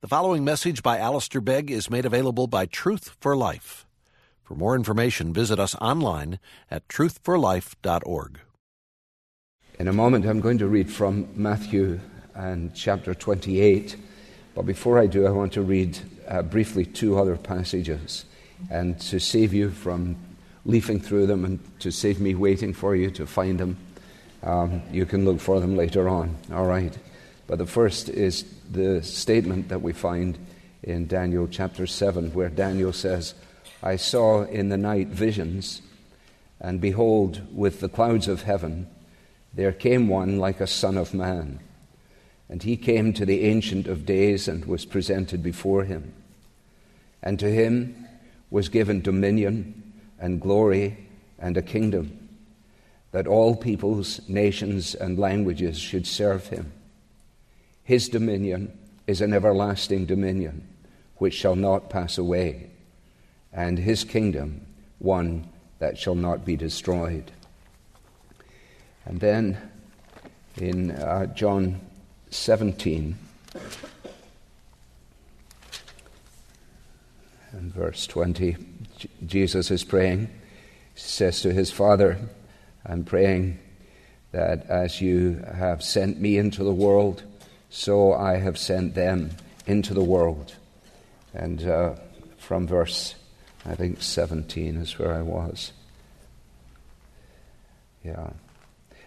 The following message by Alistair Begg is made available by Truth for Life. For more information, visit us online at truthforlife.org. In a moment, I'm going to read from Matthew and chapter 28. But before I do, I want to read uh, briefly two other passages. And to save you from leafing through them and to save me waiting for you to find them, um, you can look for them later on. All right. But the first is the statement that we find in Daniel chapter 7, where Daniel says, I saw in the night visions, and behold, with the clouds of heaven, there came one like a son of man. And he came to the Ancient of Days and was presented before him. And to him was given dominion and glory and a kingdom, that all peoples, nations, and languages should serve him. His dominion is an everlasting dominion which shall not pass away, and his kingdom one that shall not be destroyed. And then in uh, John 17 and verse 20, J- Jesus is praying. He says to his Father, I'm praying that as you have sent me into the world, so I have sent them into the world. And uh, from verse, I think 17 is where I was. Yeah.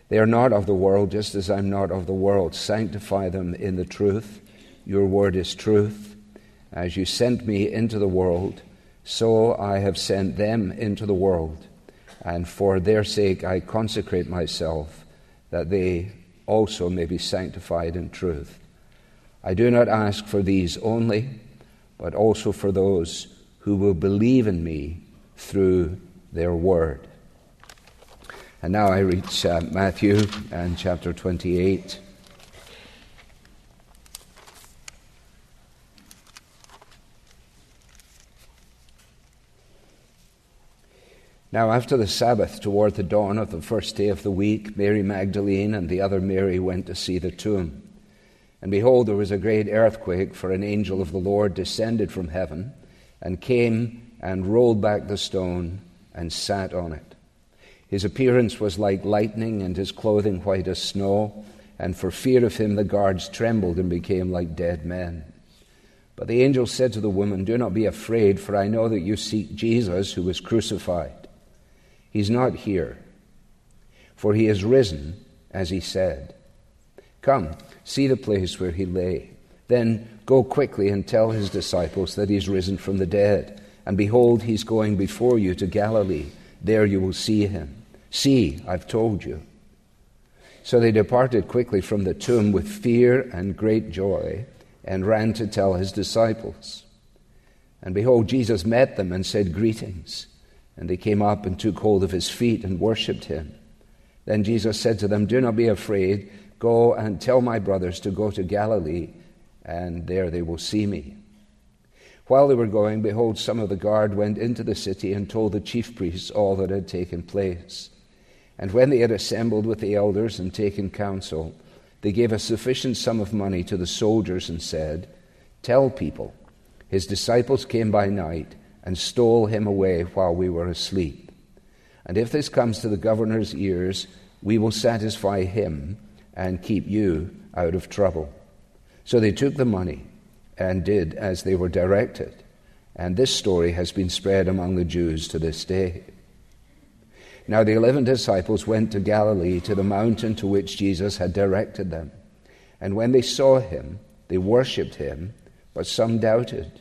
They are not of the world, just as I'm not of the world. Sanctify them in the truth. Your word is truth. As you sent me into the world, so I have sent them into the world. And for their sake I consecrate myself, that they also may be sanctified in truth. I do not ask for these only, but also for those who will believe in me through their word. And now I reach uh, Matthew and chapter 28. Now, after the Sabbath, toward the dawn of the first day of the week, Mary Magdalene and the other Mary went to see the tomb. And behold, there was a great earthquake, for an angel of the Lord descended from heaven and came and rolled back the stone and sat on it. His appearance was like lightning, and his clothing white as snow. And for fear of him, the guards trembled and became like dead men. But the angel said to the woman, Do not be afraid, for I know that you seek Jesus who was crucified. He's not here, for he is risen, as he said. Come, see the place where he lay. Then go quickly and tell his disciples that he's risen from the dead. And behold, he's going before you to Galilee. There you will see him. See, I've told you. So they departed quickly from the tomb with fear and great joy and ran to tell his disciples. And behold, Jesus met them and said, Greetings. And they came up and took hold of his feet and worshipped him. Then Jesus said to them, Do not be afraid. Go and tell my brothers to go to Galilee, and there they will see me. While they were going, behold, some of the guard went into the city and told the chief priests all that had taken place. And when they had assembled with the elders and taken counsel, they gave a sufficient sum of money to the soldiers and said, Tell people, his disciples came by night and stole him away while we were asleep. And if this comes to the governor's ears, we will satisfy him and keep you out of trouble. So they took the money and did as they were directed. And this story has been spread among the Jews to this day. Now the eleven disciples went to Galilee to the mountain to which Jesus had directed them. And when they saw him, they worshipped him, but some doubted.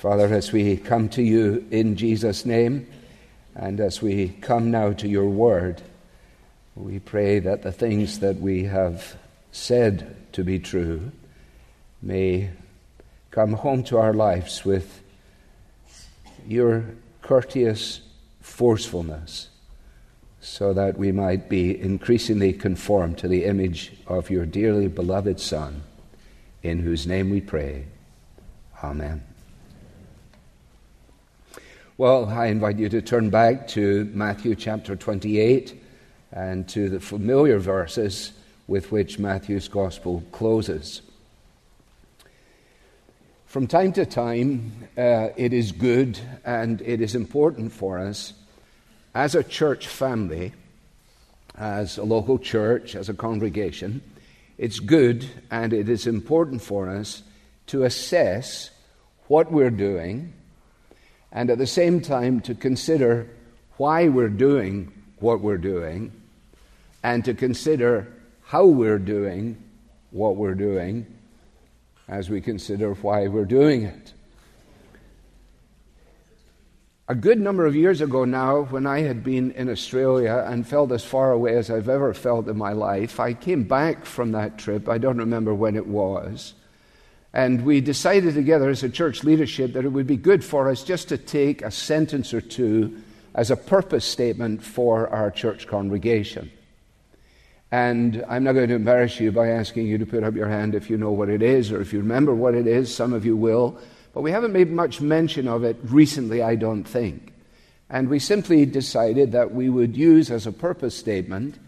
Father, as we come to you in Jesus' name, and as we come now to your word, we pray that the things that we have said to be true may come home to our lives with your courteous forcefulness so that we might be increasingly conformed to the image of your dearly beloved Son, in whose name we pray. Amen. Well, I invite you to turn back to Matthew chapter 28 and to the familiar verses with which Matthew's gospel closes. From time to time, uh, it is good and it is important for us as a church family, as a local church, as a congregation, it's good and it is important for us to assess what we're doing and at the same time to consider why we're doing what we're doing and to consider how we're doing what we're doing as we consider why we're doing it. A good number of years ago now, when I had been in Australia and felt as far away as I've ever felt in my life, I came back from that trip. I don't remember when it was. And we decided together as a church leadership that it would be good for us just to take a sentence or two as a purpose statement for our church congregation. And I'm not going to embarrass you by asking you to put up your hand if you know what it is or if you remember what it is. Some of you will. But we haven't made much mention of it recently, I don't think. And we simply decided that we would use as a purpose statement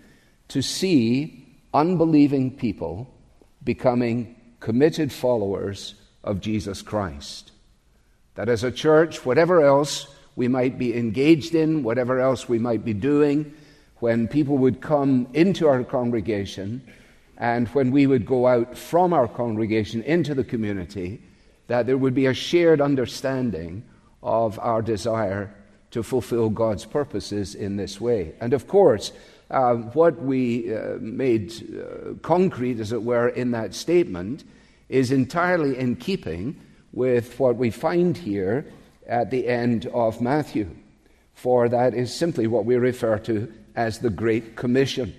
to see unbelieving people becoming committed followers of Jesus Christ. That as a church, whatever else we might be engaged in, whatever else we might be doing, when people would come into our congregation and when we would go out from our congregation into the community, that there would be a shared understanding of our desire to fulfill God's purposes in this way. And of course, uh, what we uh, made uh, concrete, as it were, in that statement is entirely in keeping with what we find here at the end of Matthew. For that is simply what we refer to as the Great Commission.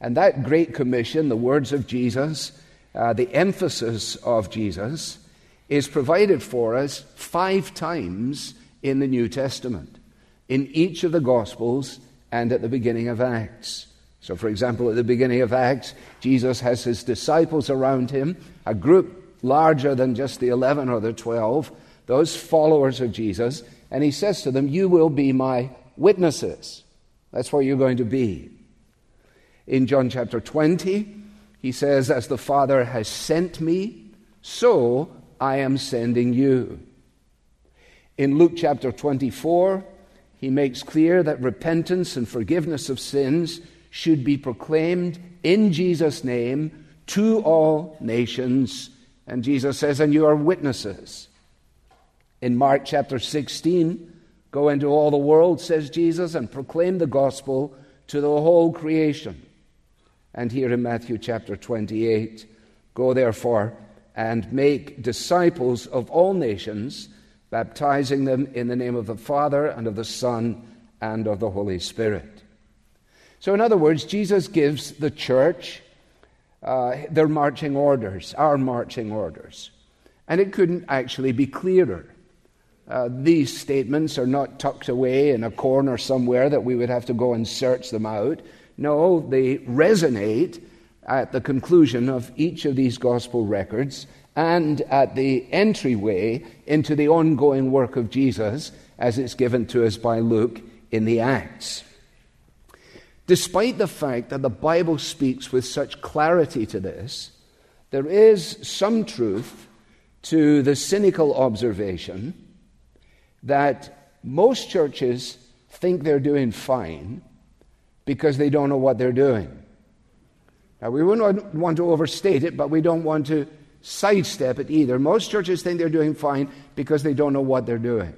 And that Great Commission, the words of Jesus, uh, the emphasis of Jesus, is provided for us five times in the New Testament, in each of the Gospels and at the beginning of Acts. So, for example, at the beginning of Acts, Jesus has his disciples around him, a group larger than just the 11 or the 12, those followers of Jesus, and he says to them, You will be my witnesses. That's where you're going to be. In John chapter 20, he says, As the Father has sent me, so I am sending you. In Luke chapter 24, he makes clear that repentance and forgiveness of sins should be proclaimed in Jesus' name to all nations. And Jesus says, And you are witnesses. In Mark chapter 16, go into all the world, says Jesus, and proclaim the gospel to the whole creation. And here in Matthew chapter 28, go therefore and make disciples of all nations, baptizing them in the name of the Father and of the Son and of the Holy Spirit. So, in other words, Jesus gives the church uh, their marching orders, our marching orders. And it couldn't actually be clearer. Uh, these statements are not tucked away in a corner somewhere that we would have to go and search them out. No, they resonate at the conclusion of each of these gospel records and at the entryway into the ongoing work of Jesus as it's given to us by Luke in the Acts. Despite the fact that the Bible speaks with such clarity to this, there is some truth to the cynical observation that most churches think they're doing fine because they don't know what they're doing. Now, we wouldn't want to overstate it, but we don't want to sidestep it either. Most churches think they're doing fine because they don't know what they're doing.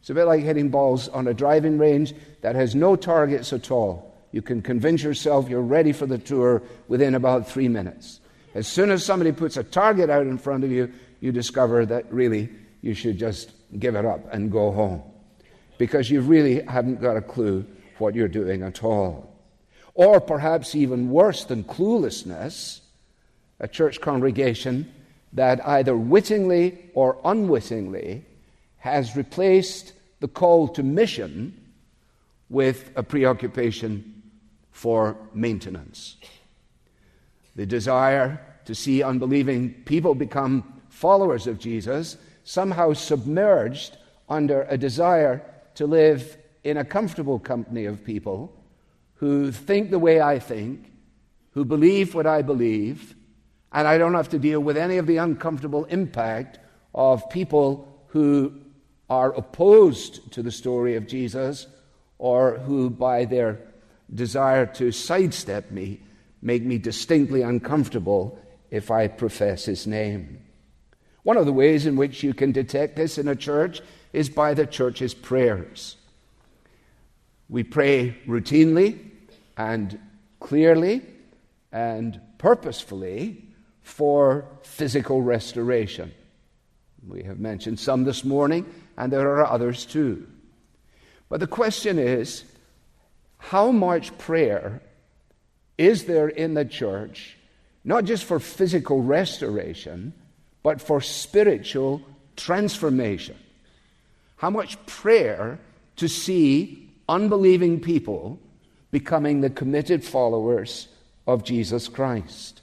It's a bit like hitting balls on a driving range that has no targets at all. You can convince yourself you're ready for the tour within about three minutes. As soon as somebody puts a target out in front of you, you discover that really you should just give it up and go home because you really haven't got a clue what you're doing at all or perhaps even worse than cluelessness, a church congregation that either wittingly or unwittingly has replaced the call to mission with a preoccupation for maintenance. The desire to see unbelieving people become followers of Jesus somehow submerged under a desire to live in a comfortable company of people who think the way I think, who believe what I believe, and I don't have to deal with any of the uncomfortable impact of people who are opposed to the story of Jesus or who, by their desire to sidestep me, make me distinctly uncomfortable if I profess his name. One of the ways in which you can detect this in a church is by the church's prayers. We pray routinely and clearly and purposefully for physical restoration. We have mentioned some this morning, and there are others too. But the question is how much prayer is there in the church, not just for physical restoration, but for spiritual transformation? How much prayer to see unbelieving people becoming the committed followers of Jesus Christ?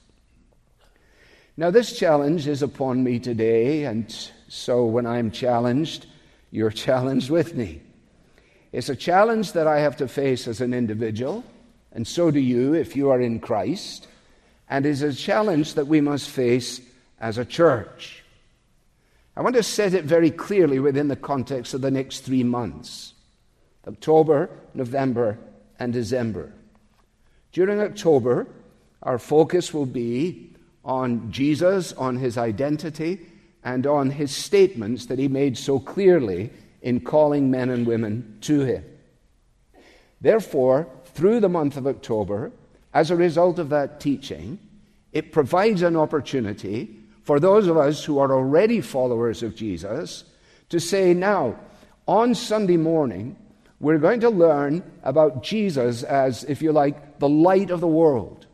Now, this challenge is upon me today, and so when I'm challenged, you're challenged with me. It's a challenge that I have to face as an individual, and so do you if you are in Christ, and is a challenge that we must face as a church. I want to set it very clearly within the context of the next three months October, November, and December. During October, our focus will be on Jesus, on his identity, and on his statements that he made so clearly in calling men and women to him. Therefore, through the month of October, as a result of that teaching, it provides an opportunity for those of us who are already followers of Jesus to say, now, on Sunday morning, we're going to learn about Jesus as, if you like, the light of the world.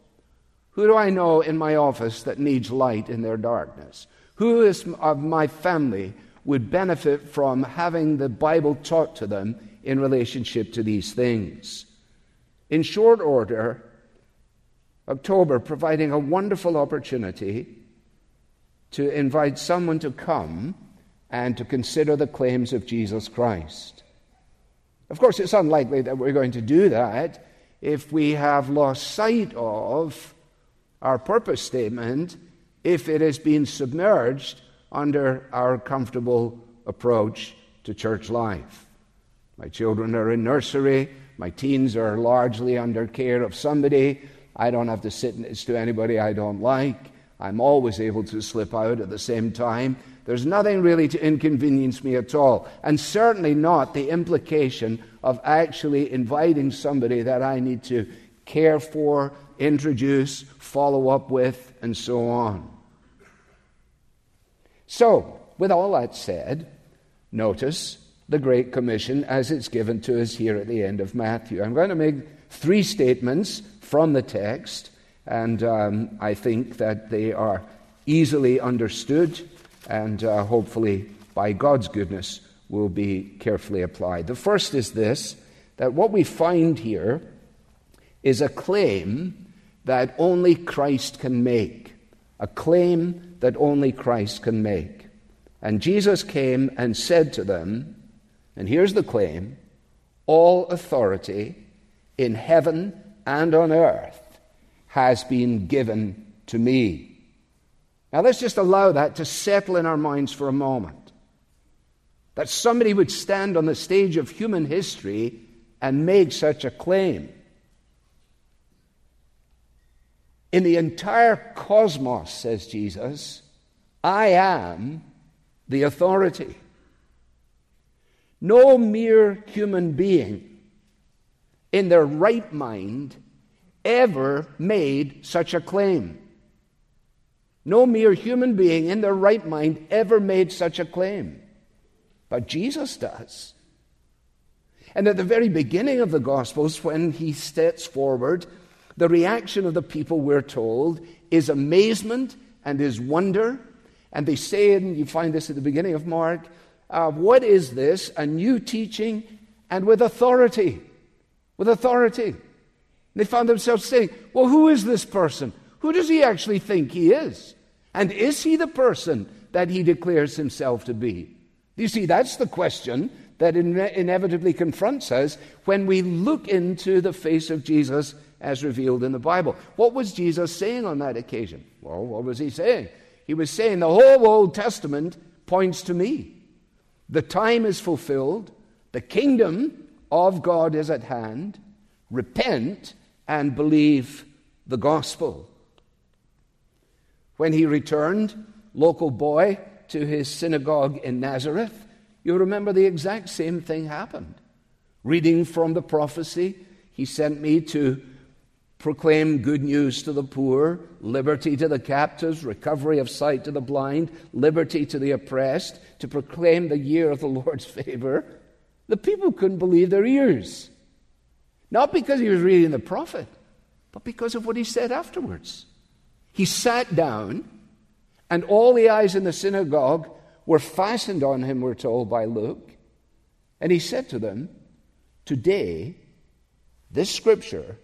Who do I know in my office that needs light in their darkness? Who is of my family would benefit from having the Bible taught to them in relationship to these things? In short order, October providing a wonderful opportunity to invite someone to come and to consider the claims of Jesus Christ. Of course, it's unlikely that we're going to do that if we have lost sight of our purpose statement if it has been submerged under our comfortable approach to church life. My children are in nursery, my teens are largely under care of somebody. I don't have to sit next to anybody I don't like. I'm always able to slip out at the same time. There's nothing really to inconvenience me at all, and certainly not the implication of actually inviting somebody that I need to care for, introduce, follow up with, and so on. So, with all that said, notice the Great Commission as it's given to us here at the end of Matthew. I'm going to make three statements from the text, and um, I think that they are easily understood and uh, hopefully, by God's goodness, will be carefully applied. The first is this that what we find here is a claim that only Christ can make. A claim that only Christ can make. And Jesus came and said to them, and here's the claim all authority in heaven and on earth has been given to me. Now let's just allow that to settle in our minds for a moment. That somebody would stand on the stage of human history and make such a claim. In the entire cosmos, says Jesus, I am the authority. No mere human being in their right mind ever made such a claim. No mere human being in their right mind ever made such a claim. But Jesus does. And at the very beginning of the Gospels, when he steps forward the reaction of the people, we're told, is amazement and is wonder. And they say, and you find this at the beginning of Mark, uh, what is this? A new teaching and with authority. With authority. They found themselves saying, Well, who is this person? Who does he actually think he is? And is he the person that he declares himself to be? You see, that's the question that inevitably confronts us when we look into the face of Jesus as revealed in the Bible. What was Jesus saying on that occasion? Well, what was he saying? He was saying the whole Old Testament points to me. The time is fulfilled, the kingdom of God is at hand. Repent and believe the gospel. When he returned, local boy, to his synagogue in Nazareth, you remember the exact same thing happened. Reading from the prophecy, he sent me to proclaim good news to the poor, liberty to the captives, recovery of sight to the blind, liberty to the oppressed, to proclaim the year of the Lord's favor. The people couldn't believe their ears. Not because he was reading the prophet, but because of what he said afterwards. He sat down, and all the eyes in the synagogue were fastened on him, we're told by Luke. And he said to them, Today, this scripture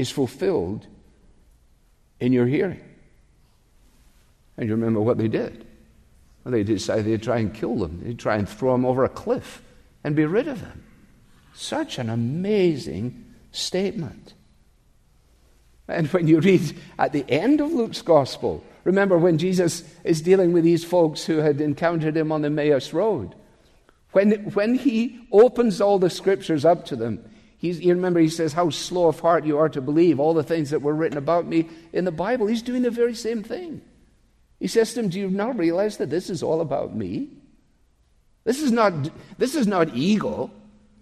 is fulfilled in your hearing. And you remember what they did? Well, they decided they'd try and kill them, they'd try and throw them over a cliff and be rid of them. Such an amazing statement. And when you read at the end of Luke's gospel, remember when Jesus is dealing with these folks who had encountered him on the Emmaus Road, when, when he opens all the scriptures up to them, he's, you remember he says, How slow of heart you are to believe all the things that were written about me in the Bible. He's doing the very same thing. He says to them, Do you not realize that this is all about me? This is not, this is not ego,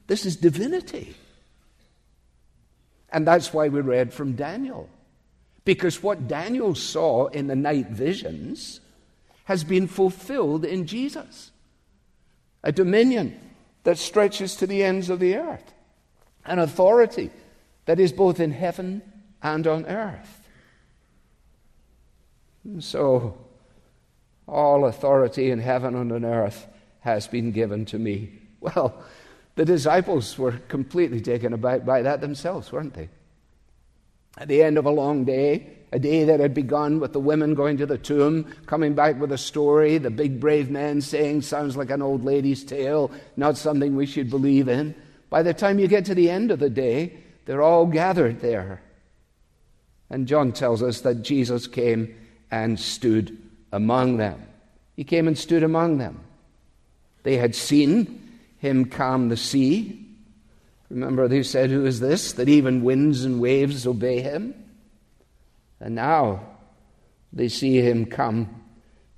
this is divinity. And that's why we read from Daniel. Because what Daniel saw in the night visions has been fulfilled in Jesus a dominion that stretches to the ends of the earth, an authority that is both in heaven and on earth. And so, all authority in heaven and on earth has been given to me. Well, the disciples were completely taken aback by that themselves, weren't they? At the end of a long day, a day that had begun with the women going to the tomb, coming back with a story, the big brave man saying, Sounds like an old lady's tale, not something we should believe in. By the time you get to the end of the day, they're all gathered there. And John tells us that Jesus came and stood among them. He came and stood among them. They had seen him calm the sea. Remember, they said, Who is this? That even winds and waves obey him. And now they see him come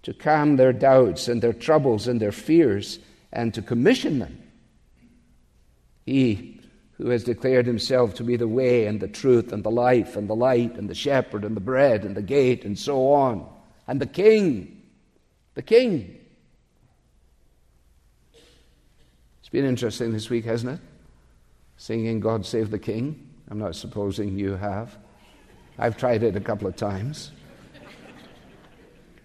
to calm their doubts and their troubles and their fears and to commission them. He who has declared himself to be the way and the truth and the life and the light and the shepherd and the bread and the gate and so on, and the king, the king It's been interesting this week, hasn't it? Singing God Save the King. I'm not supposing you have. I've tried it a couple of times.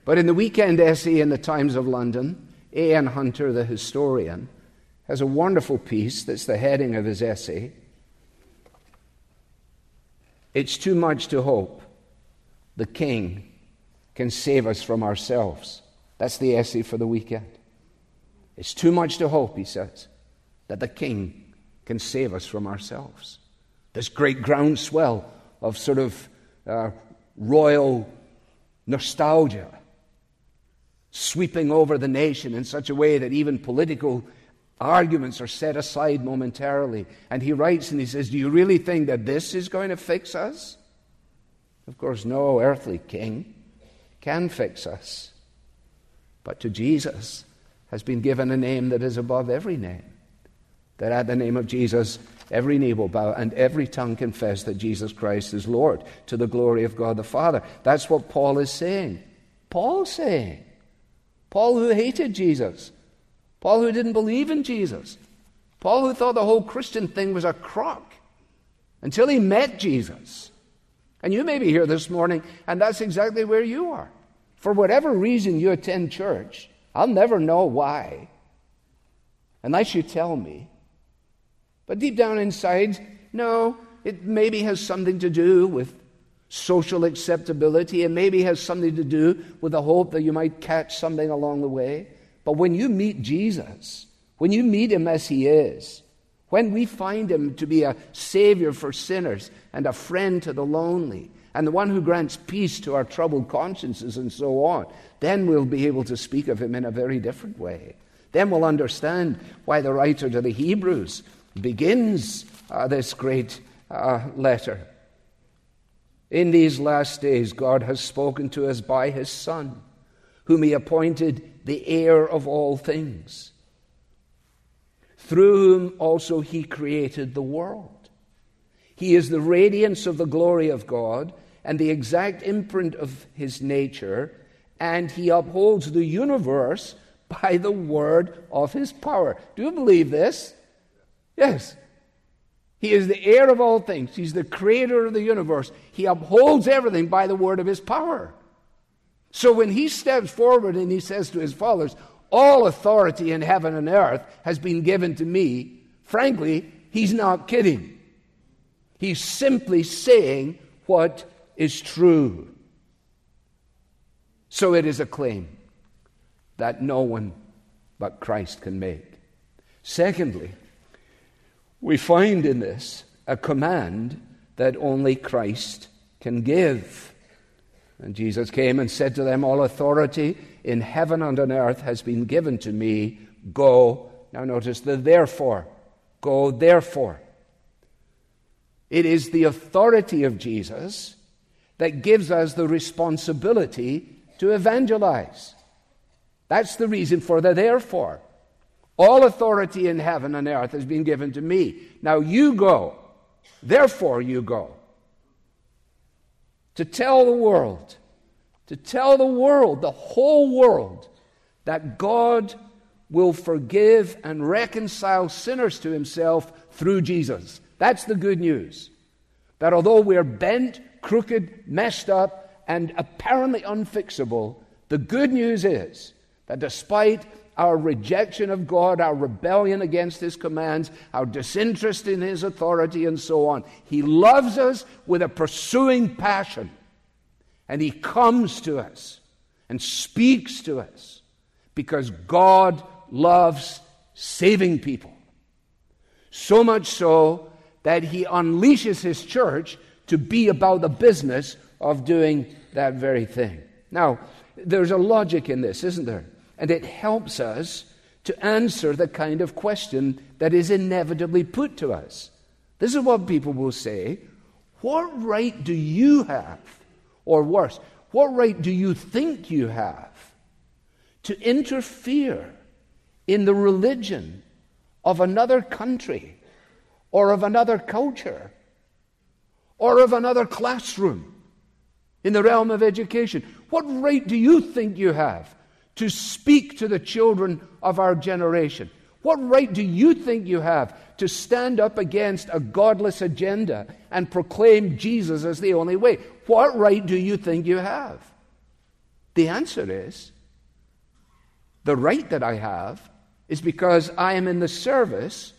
But in the weekend essay in the Times of London, A.N. Hunter, the historian, has a wonderful piece that's the heading of his essay. It's too much to hope the King can save us from ourselves. That's the essay for the weekend. It's too much to hope, he says that the King can save us from ourselves. This great groundswell of sort of uh, royal nostalgia sweeping over the nation in such a way that even political arguments are set aside momentarily. And he writes and he says, Do you really think that this is going to fix us? Of course, no earthly king can fix us. But to Jesus has been given a name that is above every name that at the name of Jesus, every knee will bow and every tongue confess that Jesus Christ is Lord to the glory of God the Father. That's what Paul is saying. Paul saying. Paul who hated Jesus. Paul who didn't believe in Jesus. Paul who thought the whole Christian thing was a crock until he met Jesus. And you may be here this morning, and that's exactly where you are. For whatever reason you attend church, I'll never know why. unless you tell me. But deep down inside, no, it maybe has something to do with social acceptability. It maybe has something to do with the hope that you might catch something along the way. But when you meet Jesus, when you meet him as he is, when we find him to be a savior for sinners and a friend to the lonely, and the one who grants peace to our troubled consciences and so on, then we'll be able to speak of him in a very different way. Then we'll understand why the writer to the Hebrews begins uh, this great uh, letter. In these last days, God has spoken to us by his Son, whom he appointed the heir of all things, through whom also he created the world. He is the radiance of the glory of God and the exact imprint of his nature, and he upholds the universe by the word of his power. Do you believe this? Yes. He is the heir of all things. He's the creator of the universe. He upholds everything by the word of his power. So when he steps forward and he says to his followers, All authority in heaven and earth has been given to me, frankly, he's not kidding. He's simply saying what is true. So it is a claim that no one but Christ can make. Secondly, we find in this a command that only Christ can give. And Jesus came and said to them, All authority in heaven and on earth has been given to me. Go. Now notice the therefore. Go therefore. It is the authority of Jesus that gives us the responsibility to evangelize. That's the reason for the therefore. All authority in heaven and earth has been given to me. Now you go. Therefore, you go. To tell the world, to tell the world, the whole world, that God will forgive and reconcile sinners to himself through Jesus. That's the good news. That although we're bent, crooked, messed up, and apparently unfixable, the good news is that despite our rejection of God, our rebellion against His commands, our disinterest in His authority, and so on. He loves us with a pursuing passion. And He comes to us and speaks to us because God loves saving people. So much so that He unleashes His church to be about the business of doing that very thing. Now, there's a logic in this, isn't there? And it helps us to answer the kind of question that is inevitably put to us. This is what people will say What right do you have? Or worse, what right do you think you have to interfere in the religion of another country or of another culture or of another classroom in the realm of education? What right do you think you have to speak to the children of our generation? What right do you think you have to stand up against a godless agenda and proclaim Jesus as the only way? What right do you think you have? The answer is the right that I have is because I am in the service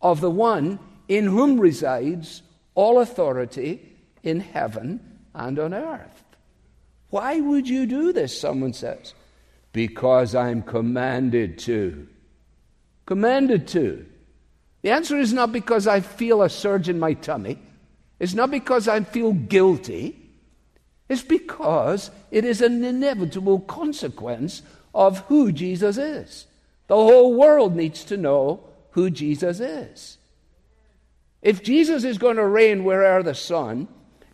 of the one in whom resides all authority in heaven and on earth. Why would you do this? Someone says. Because I'm commanded to. Commanded to. The answer is not because I feel a surge in my tummy. It's not because I feel guilty. It's because it is an inevitable consequence of who Jesus is. The whole world needs to know who Jesus is. If Jesus is going to reign wherever the sun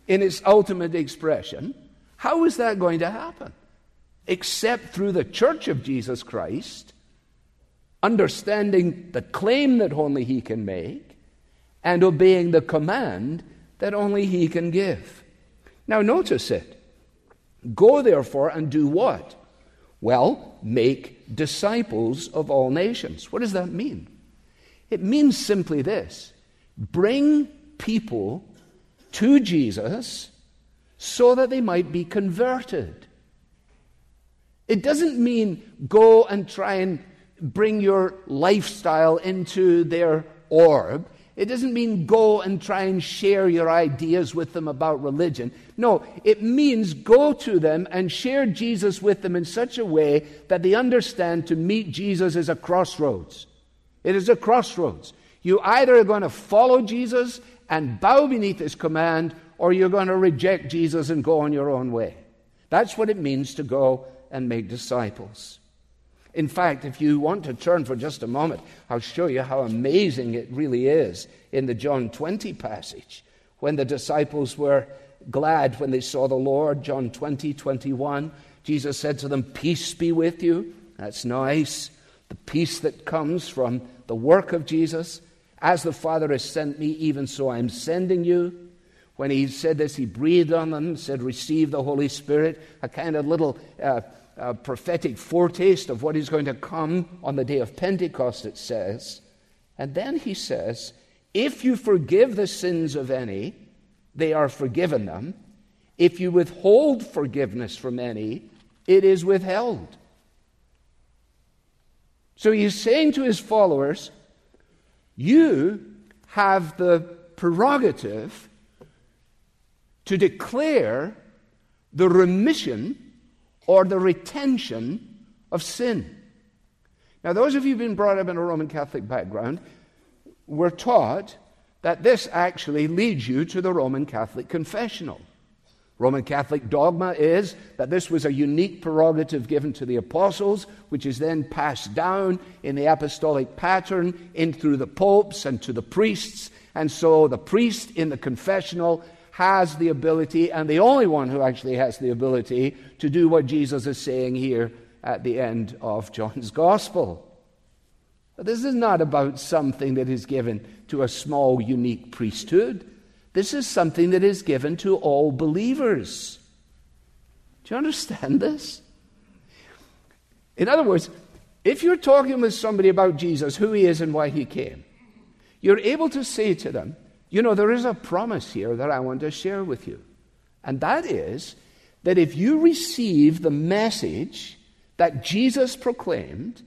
in its ultimate expression, how is that going to happen? Except through the church of Jesus Christ, understanding the claim that only He can make, and obeying the command that only He can give. Now, notice it. Go therefore and do what? Well, make disciples of all nations. What does that mean? It means simply this bring people to Jesus so that they might be converted. It doesn't mean go and try and bring your lifestyle into their orb. It doesn't mean go and try and share your ideas with them about religion. No, it means go to them and share Jesus with them in such a way that they understand to meet Jesus is a crossroads. It is a crossroads. You either are going to follow Jesus and bow beneath his command, or you're going to reject Jesus and go on your own way. That's what it means to go and make disciples. In fact, if you want to turn for just a moment, I'll show you how amazing it really is in the John 20 passage. When the disciples were glad when they saw the Lord, John 20, 21, Jesus said to them, Peace be with you. That's nice. The peace that comes from the work of Jesus. As the Father has sent me, even so I'm sending you. When he said this, he breathed on them, said, Receive the Holy Spirit, a kind of little uh, a prophetic foretaste of what is going to come on the day of Pentecost, it says. And then he says, If you forgive the sins of any, they are forgiven them. If you withhold forgiveness from any, it is withheld. So he's saying to his followers, You have the prerogative to declare the remission or the retention of sin. Now, those of you who've been brought up in a Roman Catholic background were taught that this actually leads you to the Roman Catholic confessional. Roman Catholic dogma is that this was a unique prerogative given to the apostles, which is then passed down in the apostolic pattern in through the popes and to the priests. And so the priest in the confessional has the ability, and the only one who actually has the ability, to do what Jesus is saying here at the end of John's Gospel. But this is not about something that is given to a small, unique priesthood. This is something that is given to all believers. Do you understand this? In other words, if you're talking with somebody about Jesus, who he is and why he came, you're able to say to them, you know, there is a promise here that I want to share with you. And that is that if you receive the message that Jesus proclaimed,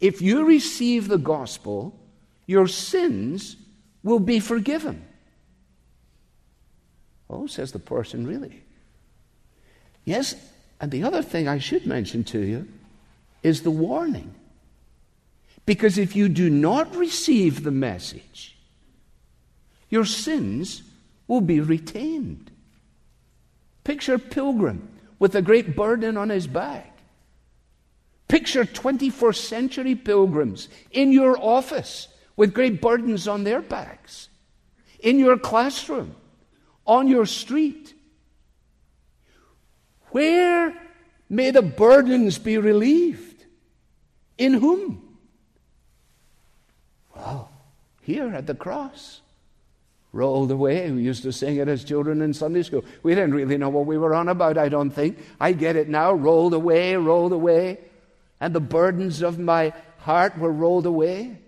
if you receive the gospel, your sins will be forgiven. Oh, says the person, really? Yes, and the other thing I should mention to you is the warning. Because if you do not receive the message, your sins will be retained. Picture pilgrim with a great burden on his back. Picture 21st century pilgrims in your office with great burdens on their backs, in your classroom, on your street. Where may the burdens be relieved? In whom? Well, here at the cross rolled away. We used to sing it as children in Sunday school. We didn't really know what we were on about, I don't think. I get it now. Rolled away, rolled away. And the burdens of my heart were rolled away.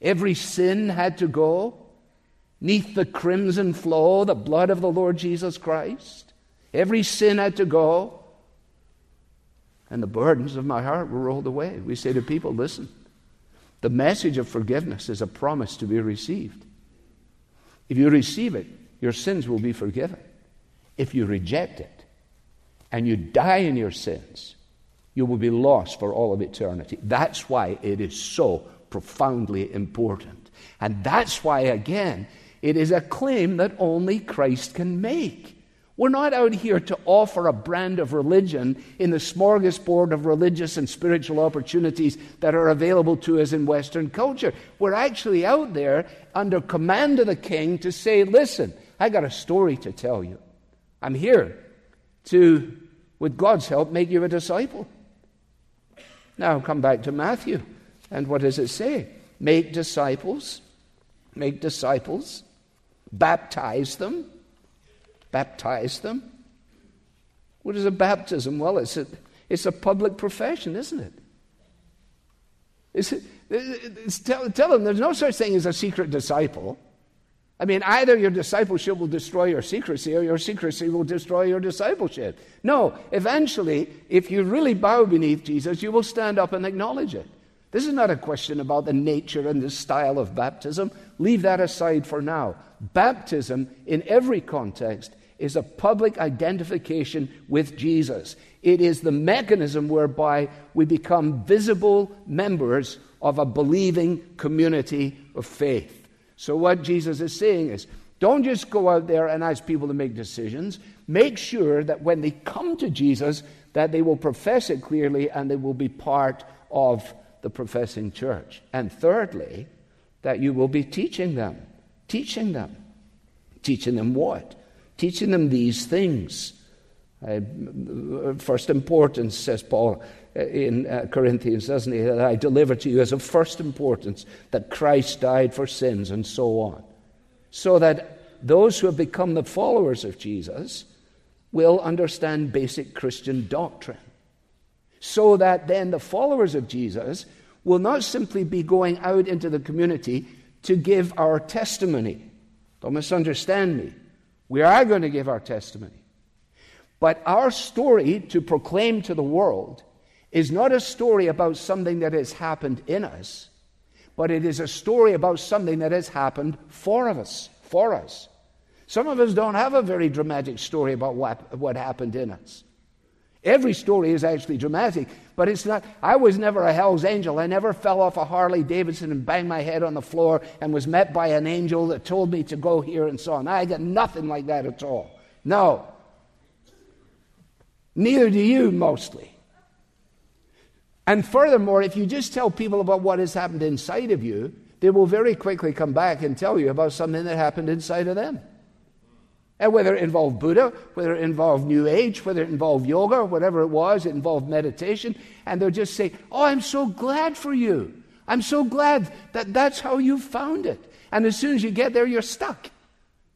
Every sin had to go. Neath the crimson flow, the blood of the Lord Jesus Christ. Every sin had to go. And the burdens of my heart were rolled away. We say to people, listen, the message of forgiveness is a promise to be received. If you receive it, your sins will be forgiven. If you reject it and you die in your sins, you will be lost for all of eternity. That's why it is so profoundly important. And that's why, again, it is a claim that only Christ can make. We're not out here to offer a brand of religion in the smorgasbord of religious and spiritual opportunities that are available to us in Western culture. We're actually out there under command of the king to say, listen, I got a story to tell you. I'm here to, with God's help, make you a disciple. Now come back to Matthew. And what does it say? Make disciples, make disciples, baptize them baptize them. What is a baptism? Well, it's a, it's a public profession, isn't it? It's, it's tell, tell them there's no such thing as a secret disciple. I mean, either your discipleship will destroy your secrecy or your secrecy will destroy your discipleship. No, eventually, if you really bow beneath Jesus, you will stand up and acknowledge it. This is not a question about the nature and the style of baptism. Leave that aside for now. Baptism, in every context, is a public identification with Jesus. It is the mechanism whereby we become visible members of a believing community of faith. So, what Jesus is saying is don't just go out there and ask people to make decisions. Make sure that when they come to Jesus, that they will profess it clearly and they will be part of the professing church. And thirdly, that you will be teaching them. Teaching them. Teaching them what? Teaching them these things. Uh, first importance, says Paul uh, in uh, Corinthians, doesn't he? That I deliver to you as of first importance that Christ died for sins and so on. So that those who have become the followers of Jesus will understand basic Christian doctrine. So that then the followers of Jesus will not simply be going out into the community to give our testimony. Don't misunderstand me. We are going to give our testimony. But our story to proclaim to the world is not a story about something that has happened in us, but it is a story about something that has happened for us, for us. Some of us don't have a very dramatic story about what, what happened in us. Every story is actually dramatic, but it's not. I was never a hell's angel. I never fell off a Harley Davidson and banged my head on the floor and was met by an angel that told me to go here and so on. I got nothing like that at all. No. Neither do you, mostly. And furthermore, if you just tell people about what has happened inside of you, they will very quickly come back and tell you about something that happened inside of them. And whether it involved Buddha, whether it involved New Age, whether it involved yoga, whatever it was, it involved meditation, and they'll just say, Oh, I'm so glad for you. I'm so glad that that's how you found it. And as soon as you get there, you're stuck.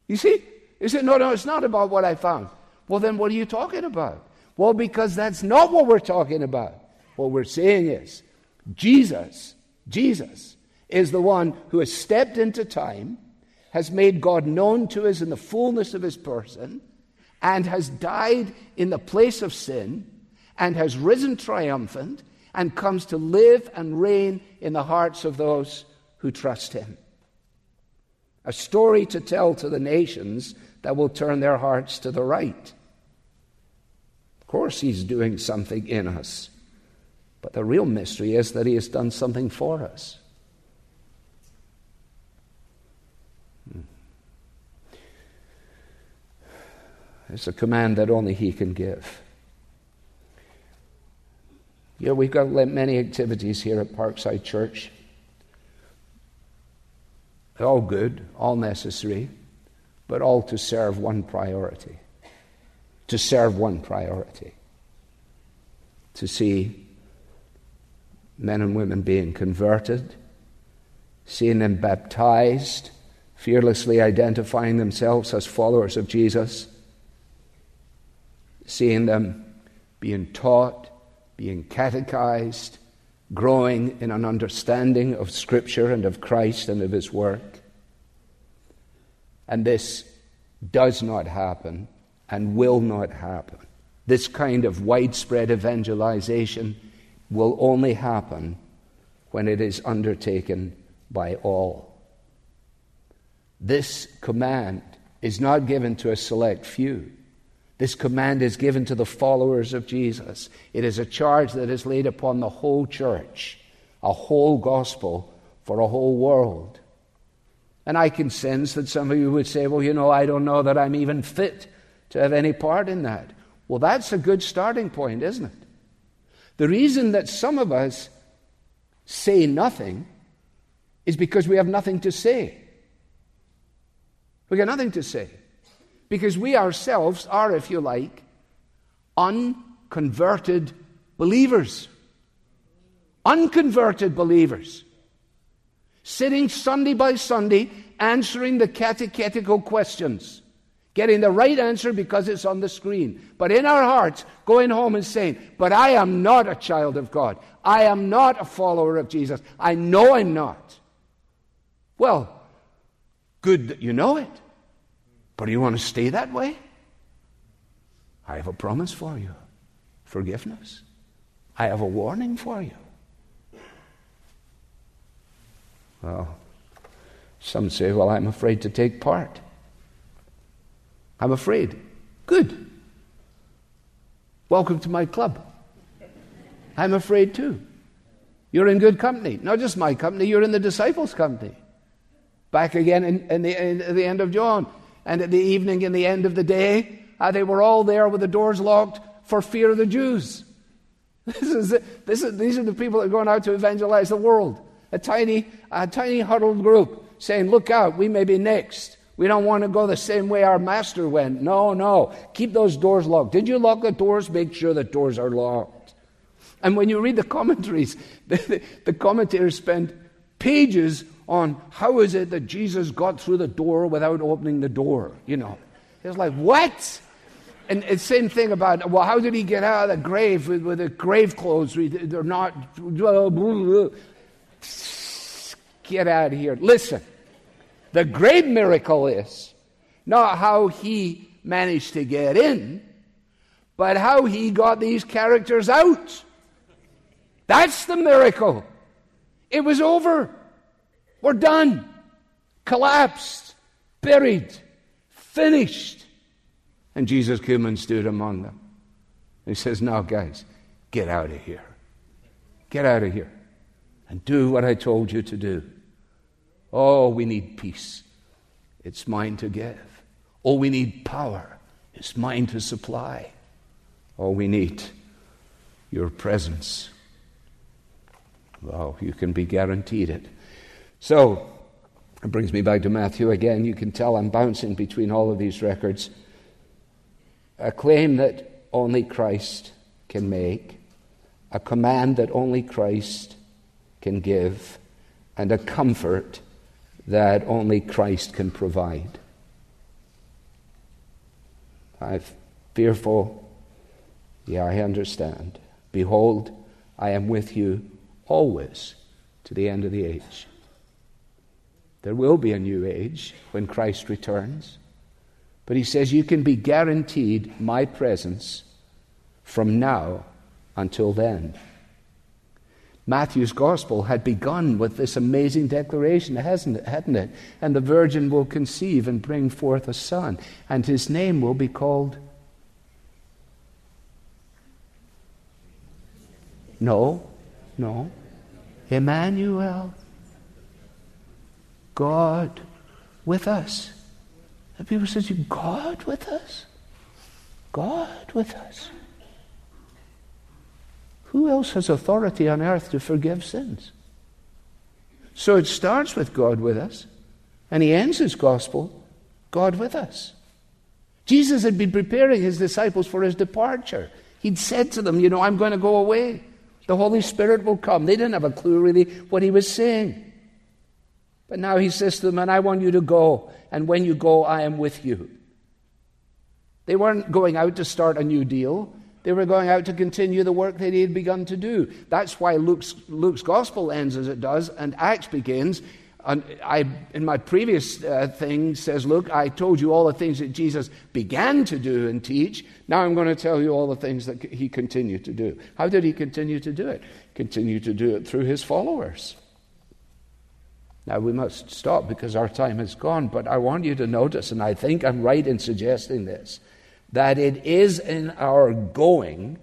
You see? You say, No, no, it's not about what I found. Well, then what are you talking about? Well, because that's not what we're talking about. What we're saying is Jesus, Jesus is the one who has stepped into time, has made God known to us in the fullness of his person, and has died in the place of sin, and has risen triumphant, and comes to live and reign in the hearts of those who trust him. A story to tell to the nations that will turn their hearts to the right Of course, He's doing something in us. But the real mystery is that He has done something for us. It's a command that only He can give. You know, we've got many activities here at Parkside Church. All good, all necessary, but all to serve one priority to serve one priority to see men and women being converted, seeing them baptized, fearlessly identifying themselves as followers of Jesus, seeing them being taught, being catechized, growing in an understanding of Scripture and of Christ and of His work. And this does not happen and will not happen. This kind of widespread evangelization will only happen when it is undertaken by all. This command is not given to a select few. This command is given to the followers of Jesus. It is a charge that is laid upon the whole church, a whole gospel for a whole world. And I can sense that some of you would say, well, you know, I don't know that I'm even fit to have any part in that. Well, that's a good starting point, isn't it? The reason that some of us say nothing is because we have nothing to say. We got nothing to say. Because we ourselves are, if you like, unconverted believers. Unconverted believers. Sitting Sunday by Sunday answering the catechetical questions getting the right answer because it's on the screen. But in our hearts, going home and saying, But I am not a child of God. I am not a follower of Jesus. I know I'm not. Well, good that you know it. But do you want to stay that way? I have a promise for you forgiveness. I have a warning for you. Well, some say, Well, I'm afraid to take part. I'm afraid. Good. Welcome to my club. I'm afraid too. You're in good company. Not just my company, you're in the disciples' company. Back again in, in, the, in the, end of John. And at the evening, in the end of the day, uh, they were all there with the doors locked for fear of the Jews. This is, this is, these are the people that are going out to evangelize the world. A tiny, a tiny huddled group saying, Look out, we may be next. We don't want to go the same way our master went. No, no. Keep those doors locked. Did you lock the doors? Make sure the doors are locked. And when you read the commentaries, the, the, the commentators spend pages on how is it that Jesus got through the door without opening the door, you know. It's like, what? And the same thing about, well, how did he get out of the grave with, with the grave clothes? They're not. Get out of here. Listen, the great miracle is not how he managed to get in, but how he got these characters out. That's the miracle. It was over. We're done. Collapsed. Buried. Finished. And Jesus came and stood among them. He says, Now, guys, get out of here. Get out of here and do what I told you to do. Oh, we need peace. It's mine to give. Oh, we need power. It's mine to supply. Oh, we need your presence. Well, you can be guaranteed it. So, it brings me back to Matthew again. You can tell I'm bouncing between all of these records. A claim that only Christ can make, a command that only Christ can give, and a comfort that only Christ can provide. I'm fearful. Yeah, I understand. Behold, I am with you always to the end of the age. There will be a new age when Christ returns. But he says you can be guaranteed my presence from now until then. Matthew's gospel had begun with this amazing declaration, hasn't it, hadn't it? And the virgin will conceive and bring forth a son, and his name will be called. No, no. Emmanuel. God with us. And people say, God with us? God with us. Who else has authority on earth to forgive sins? So it starts with God with us, and he ends his gospel, God with us. Jesus had been preparing his disciples for his departure. He'd said to them, You know, I'm going to go away. The Holy Spirit will come. They didn't have a clue really what he was saying. But now he says to them, And I want you to go, and when you go, I am with you. They weren't going out to start a new deal. They were going out to continue the work that he had begun to do. That's why Luke's, Luke's gospel ends as it does, and Acts begins. I, in my previous uh, thing, says, Look, I told you all the things that Jesus began to do and teach. Now I'm going to tell you all the things that he continued to do. How did he continue to do it? Continue to do it through his followers. Now we must stop because our time has gone, but I want you to notice, and I think I'm right in suggesting this, that it is in our going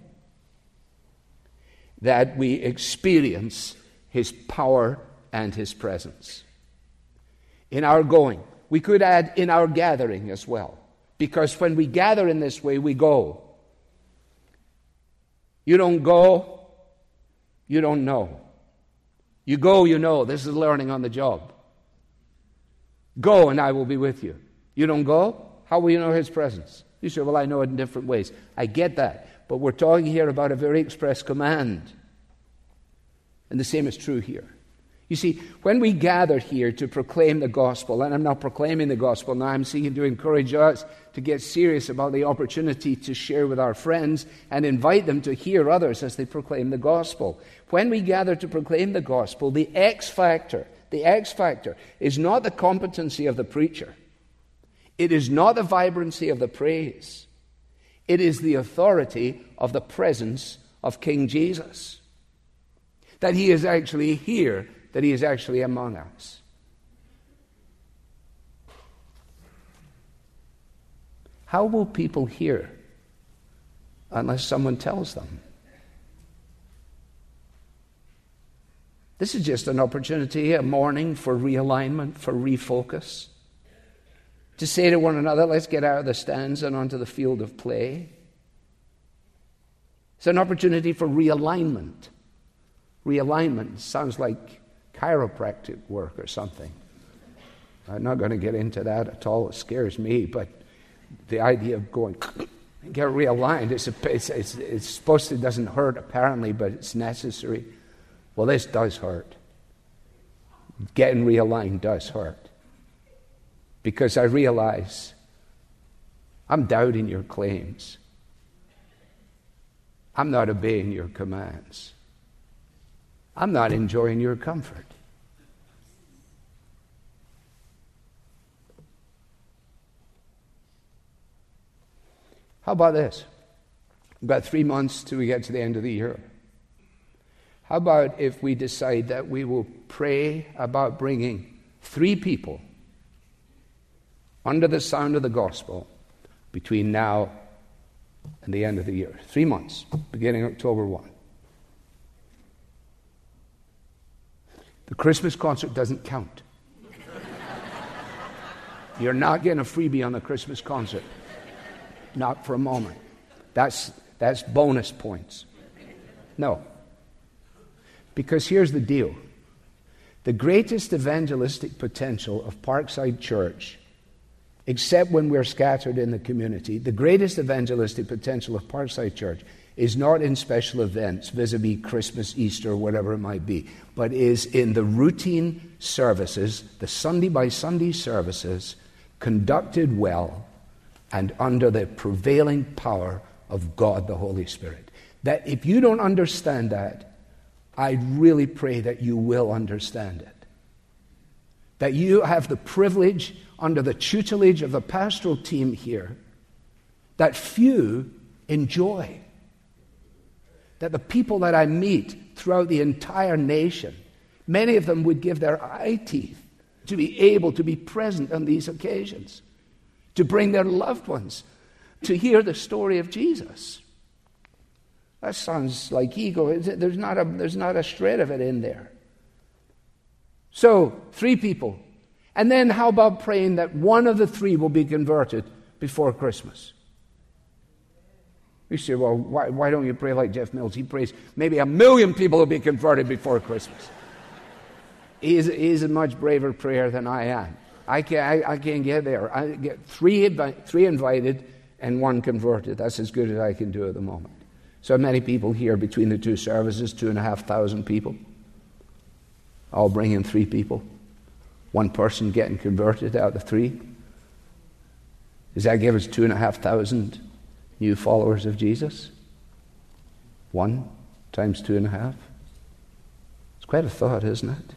that we experience His power and His presence. In our going. We could add in our gathering as well, because when we gather in this way, we go. You don't go, you don't know. You go, you know. This is learning on the job. Go, and I will be with you. You don't go? How will you know His presence? You say, Well, I know it in different ways. I get that. But we're talking here about a very express command. And the same is true here. You see, when we gather here to proclaim the gospel, and I'm not proclaiming the gospel now, I'm seeking to encourage us to get serious about the opportunity to share with our friends and invite them to hear others as they proclaim the gospel. When we gather to proclaim the gospel, the X factor, the X factor is not the competency of the preacher. It is not the vibrancy of the praise. It is the authority of the presence of King Jesus. That he is actually here that He is actually among us. How will people hear unless someone tells them? This is just an opportunity, a morning for realignment, for refocus. To say to one another, let's get out of the stands and onto the field of play. It's an opportunity for realignment. Realignment sounds like chiropractic work or something. I'm not going to get into that at all. It scares me, but the idea of going get realigned, it's, a, it's, it's, it's supposed to, it doesn't hurt apparently, but it's necessary. Well, this does hurt. Getting realigned does hurt. Because I realize I'm doubting your claims. I'm not obeying your commands. I'm not enjoying your comfort. How about this? About three months till we get to the end of the year. How about if we decide that we will pray about bringing three people under the sound of the gospel between now and the end of the year? Three months, beginning October 1. The Christmas concert doesn't count. You're not getting a freebie on the Christmas concert. Not for a moment. That's, that's bonus points. No. Because here's the deal the greatest evangelistic potential of Parkside Church, except when we're scattered in the community, the greatest evangelistic potential of Parkside Church is not in special events, vis a vis Christmas, Easter, whatever it might be, but is in the routine services, the Sunday by Sunday services, conducted well and under the prevailing power of God the Holy Spirit. That if you don't understand that, I really pray that you will understand it. That you have the privilege, under the tutelage of the pastoral team here, that few enjoy. That the people that I meet throughout the entire nation, many of them would give their eye teeth to be able to be present on these occasions, to bring their loved ones to hear the story of Jesus. That sounds like ego. There's not a, there's not a shred of it in there. So, three people. And then how about praying that one of the three will be converted before Christmas? You say, well, why, why don't you pray like Jeff Mills? He prays maybe a million people will be converted before Christmas. He is, he is a much braver prayer than I am. I can't, I, I can't get there. I get three, three invited and one converted. That's as good as I can do at the moment. So many people here between the two services, two and a half thousand people. I'll bring in three people. One person getting converted out of three. Does that give us two and a half thousand new followers of Jesus? One times two and a half? It's quite a thought, isn't it?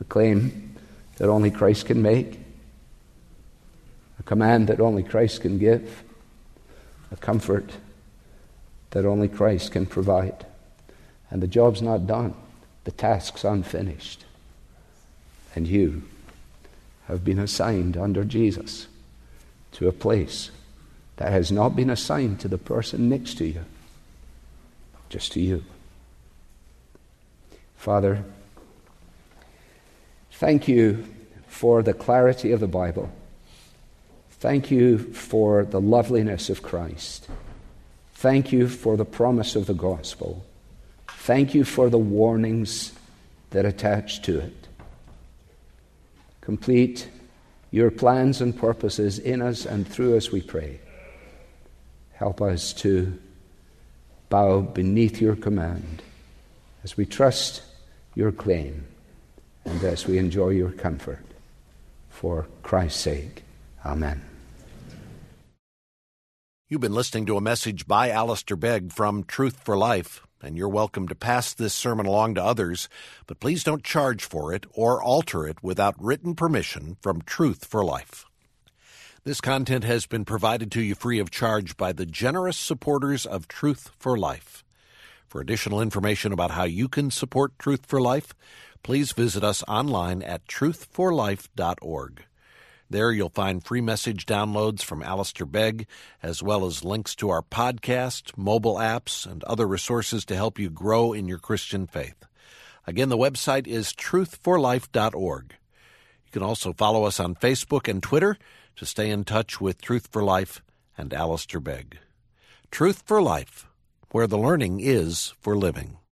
A claim that only Christ can make, a command that only Christ can give, a comfort that only Christ can provide. And the job's not done, the task's unfinished. And you have been assigned under Jesus to a place that has not been assigned to the person next to you, just to you. Father, thank you for the clarity of the Bible. Thank you for the loveliness of Christ. Thank you for the promise of the gospel. Thank you for the warnings that attach to it. Complete your plans and purposes in us and through us, we pray. Help us to bow beneath your command as we trust your claim and as we enjoy your comfort. For Christ's sake. Amen. You've been listening to a message by Alistair Begg from Truth for Life, and you're welcome to pass this sermon along to others, but please don't charge for it or alter it without written permission from Truth for Life. This content has been provided to you free of charge by the generous supporters of Truth for Life. For additional information about how you can support Truth for Life, please visit us online at truthforlife.org. There you'll find free message downloads from Alistair Begg, as well as links to our podcast, mobile apps, and other resources to help you grow in your Christian faith. Again, the website is truthforlife.org. You can also follow us on Facebook and Twitter to stay in touch with Truth for Life and Alistair Begg. Truth for Life, where the learning is for living.